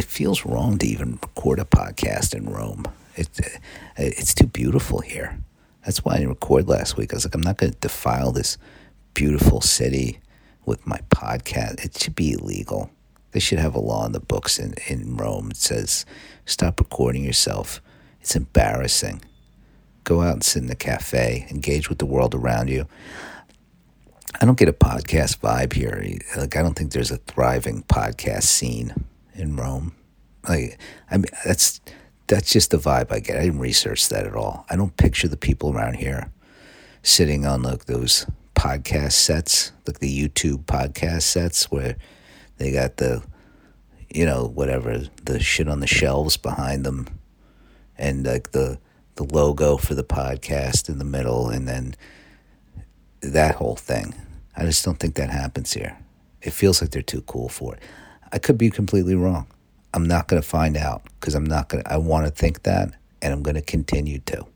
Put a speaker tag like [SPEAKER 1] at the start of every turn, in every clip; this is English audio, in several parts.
[SPEAKER 1] it feels wrong to even record a podcast in Rome. It, it's too beautiful here. That's why I didn't record last week. I was like, I'm not going to defile this beautiful city with my podcast. It should be illegal. They should have a law in the books in, in Rome that says, stop recording yourself. It's embarrassing. Go out and sit in a cafe, engage with the world around you. I don't get a podcast vibe here. Like I don't think there's a thriving podcast scene in Rome. Like I mean that's that's just the vibe I get. I didn't research that at all. I don't picture the people around here sitting on like those podcast sets, like the YouTube podcast sets where they got the you know, whatever, the shit on the shelves behind them and like the the logo for the podcast in the middle and then that whole thing. I just don't think that happens here. It feels like they're too cool for it. I could be completely wrong. I'm not going to find out because I'm not going to, I want to think that and I'm going to continue to.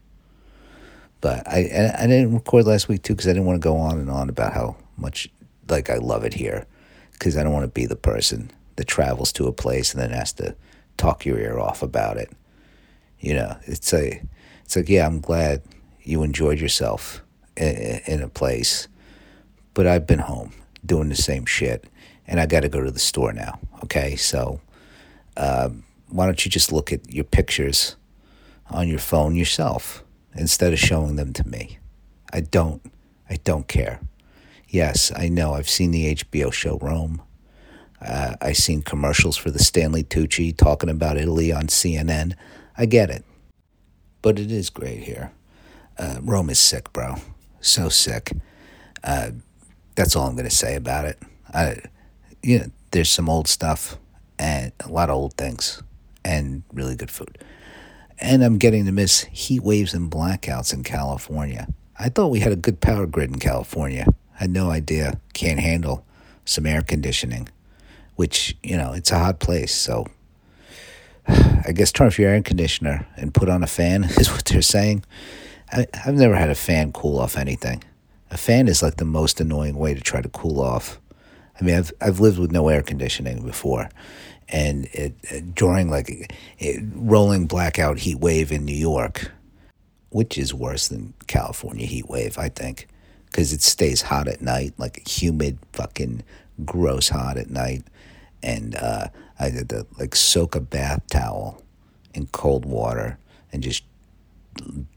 [SPEAKER 1] But I, I didn't record last week too because I didn't want to go on and on about how much, like, I love it here because I don't want to be the person that travels to a place and then has to talk your ear off about it. You know, it's a, it's like, yeah, I'm glad you enjoyed yourself in, in a place, but I've been home doing the same shit and I got to go to the store now. Okay, so um, why don't you just look at your pictures on your phone yourself instead of showing them to me? I don't. I don't care. Yes, I know. I've seen the HBO show Rome. Uh, I've seen commercials for the Stanley Tucci talking about Italy on CNN. I get it. But it is great here. Uh, Rome is sick, bro. So sick. Uh, that's all I'm going to say about it. I, you know, there's some old stuff and a lot of old things and really good food. And I'm getting to miss heat waves and blackouts in California. I thought we had a good power grid in California. I had no idea. Can't handle some air conditioning, which, you know, it's a hot place. So I guess turn off your air conditioner and put on a fan is what they're saying. I, I've never had a fan cool off anything. A fan is like the most annoying way to try to cool off. I mean, I've I've lived with no air conditioning before, and it, during like a rolling blackout heat wave in New York, which is worse than California heat wave, I think, because it stays hot at night, like humid, fucking gross hot at night, and uh, I had to like soak a bath towel in cold water and just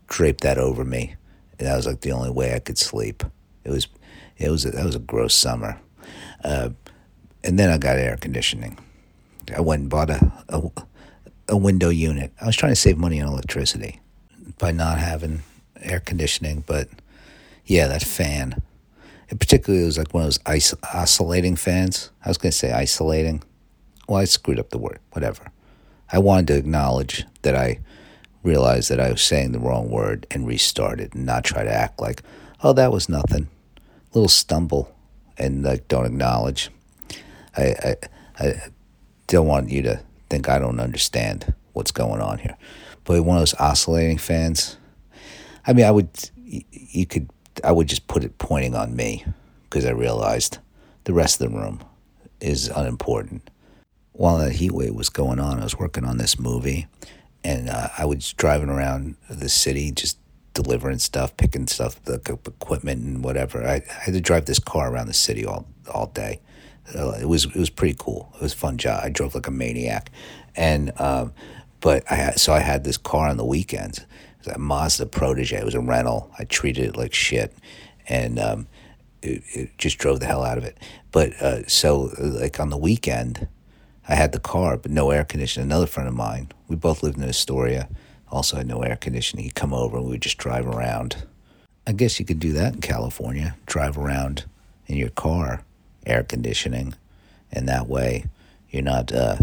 [SPEAKER 1] drape that over me. And that was like the only way I could sleep. It was, it was a, that was a gross summer. Uh, and then I got air conditioning. I went and bought a, a, a window unit. I was trying to save money on electricity by not having air conditioning, but yeah, that fan. It particularly was like one of those ice, oscillating fans. I was going to say isolating. Well, I screwed up the word. Whatever. I wanted to acknowledge that I realized that I was saying the wrong word and restarted and not try to act like, oh, that was nothing. Little stumble and like don't acknowledge. I, I, I don't want you to think I don't understand what's going on here. But one of those oscillating fans, I mean, I would, you could, I would just put it pointing on me because I realized the rest of the room is unimportant. While that heat wave was going on, I was working on this movie and uh, I was driving around the city just delivering stuff, picking stuff, the equipment and whatever. I, I had to drive this car around the city all all day. Uh, it was it was pretty cool. It was a fun job. I drove like a maniac, and um, but I had, so I had this car on the weekends. It was a Mazda Protege. It was a rental. I treated it like shit, and um, it, it, just drove the hell out of it. But uh, so like on the weekend, I had the car, but no air conditioning. Another friend of mine, we both lived in Astoria also had no air conditioning. He'd come over and we would just drive around. I guess you could do that in California. Drive around in your car, air conditioning, and that way you're not uh,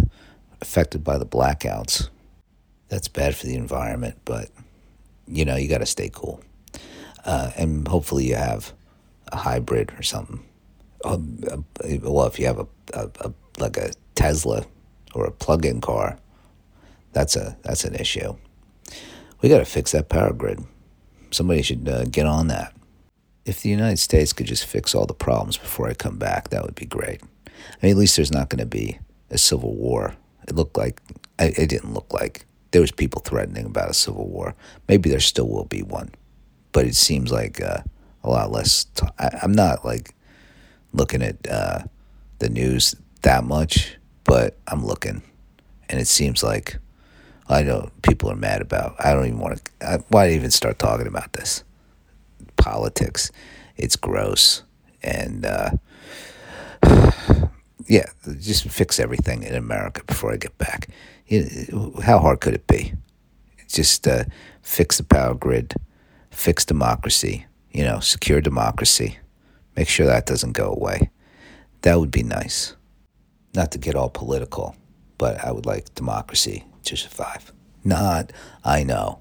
[SPEAKER 1] affected by the blackouts. That's bad for the environment, but you know, you got to stay cool. Uh, and hopefully you have a hybrid or something. Um, uh, well, if you have a, a, a like a Tesla or a plug-in car, that's a that's an issue we got to fix that power grid. Somebody should uh, get on that. If the United States could just fix all the problems before I come back, that would be great. I mean, at least there's not going to be a civil war It looked like it didn't look like there was people threatening about a civil war. Maybe there still will be one, but it seems like uh, a lot less. T- I, I'm not like looking at uh, the news that much, but I'm looking, and it seems like I know people are mad about. I don't even want to. Why even start talking about this? Politics, it's gross, and uh, yeah, just fix everything in America before I get back. How hard could it be? Just uh, fix the power grid, fix democracy. You know, secure democracy. Make sure that doesn't go away. That would be nice. Not to get all political, but I would like democracy to survive. Not, I know.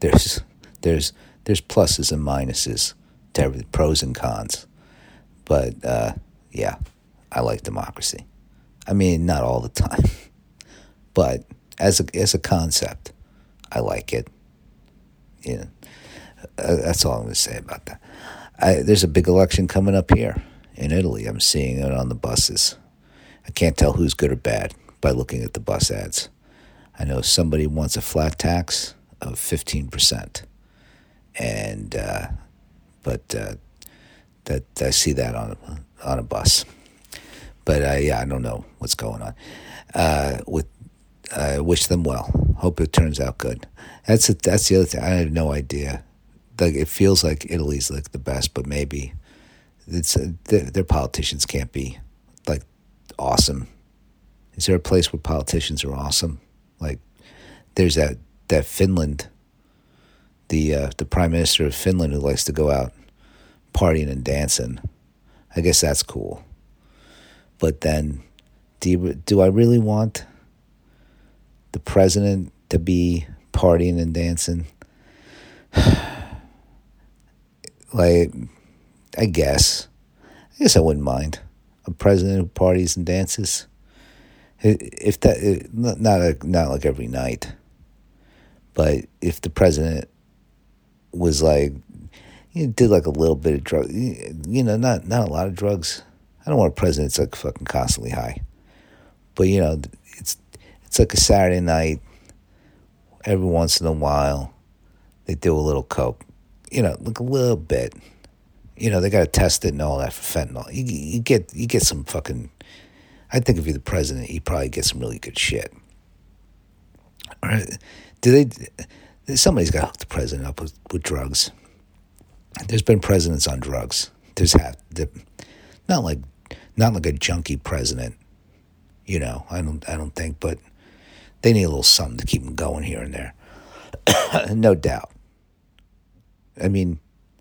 [SPEAKER 1] There's there's there's pluses and minuses pros and cons. But uh, yeah, I like democracy. I mean, not all the time, but as a as a concept, I like it. Yeah, uh, that's all I'm going to say about that. I, there's a big election coming up here in Italy. I'm seeing it on the buses. I can't tell who's good or bad by looking at the bus ads. I know somebody wants a flat tax of 15%. And, uh, but uh, that I see that on, on a bus. But uh, yeah, I don't know what's going on. Uh, with I wish them well. Hope it turns out good. That's a, that's the other thing. I have no idea. Like it feels like Italy's like the best, but maybe it's uh, their, their politicians can't be like awesome. Is there a place where politicians are awesome? Like there's that that Finland, the uh, the prime minister of Finland who likes to go out partying and dancing. I guess that's cool. But then, do you, do I really want the president to be partying and dancing? like, I guess, I guess I wouldn't mind a president who parties and dances if that uh, not a, uh, not like every night, but if the president was like you know, did like a little bit of drug, you know, not not a lot of drugs. I don't want a president that's like fucking constantly high, but you know, it's it's like a Saturday night. Every once in a while, they do a little coke, you know, like a little bit. You know, they got to test it and all that for fentanyl. You, you get you get some fucking I think if you're the president, you probably get some really good shit. All right. Do they? Somebody's got to hook the president up with, with drugs. There's been presidents on drugs. There's had not like not like a junkie president. You know, I don't I don't think, but they need a little something to keep them going here and there. no doubt. I mean,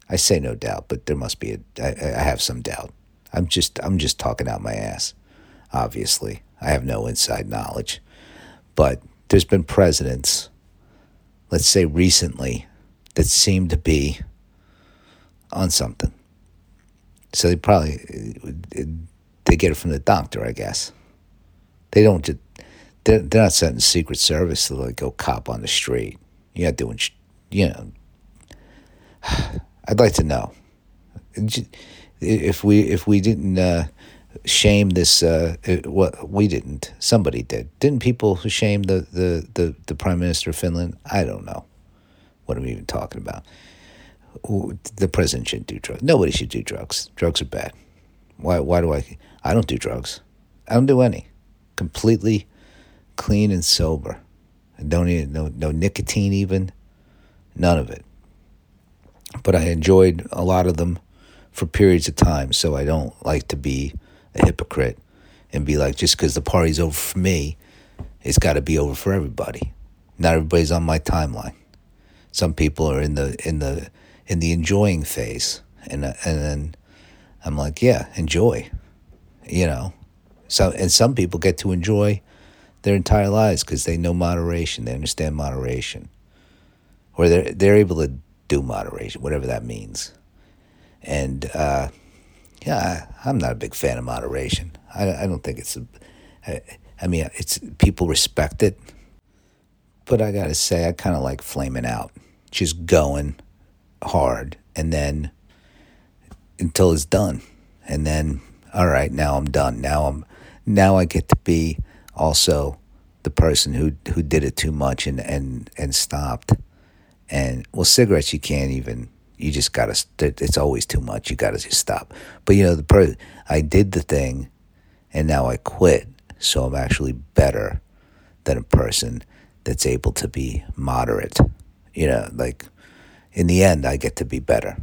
[SPEAKER 1] I say no doubt, but there must be a. I, I have some doubt. I'm just I'm just talking out my ass obviously. I have no inside knowledge. But there's been presidents, let's say recently, that seem to be on something. So they probably they get it from the doctor, I guess. They don't. They're, they're not sending Secret Service to like go cop on the street. You're not doing, you know. I'd like to know if we if we didn't uh, shame this. Uh, what we didn't, somebody did. Didn't people shame the, the, the, the prime minister of Finland? I don't know. What am I even talking about? The president shouldn't do drugs. Nobody should do drugs. Drugs are bad. Why? Why do I? I don't do drugs. I don't do any. Completely clean and sober. I don't even no no nicotine even. None of it. But I enjoyed a lot of them for periods of time, so I don't like to be a hypocrite and be like, just because the party's over for me, it's got to be over for everybody. Not everybody's on my timeline. Some people are in the in the in the enjoying phase, and and then I'm like, yeah, enjoy, you know. So and some people get to enjoy their entire lives because they know moderation, they understand moderation, or they're they're able to do moderation, whatever that means, and. uh yeah, I, am not a big fan of moderation. I, I don't think it's a. I, I mean, it's people respect it, but I gotta say, I kind of like flaming out, just going hard, and then until it's done, and then all right, now I'm done. Now I'm now I get to be also the person who who did it too much and and and stopped. And well, cigarettes you can't even. You just gotta. It's always too much. You gotta just stop. But you know, the per I did the thing, and now I quit. So I'm actually better than a person that's able to be moderate. You know, like in the end, I get to be better.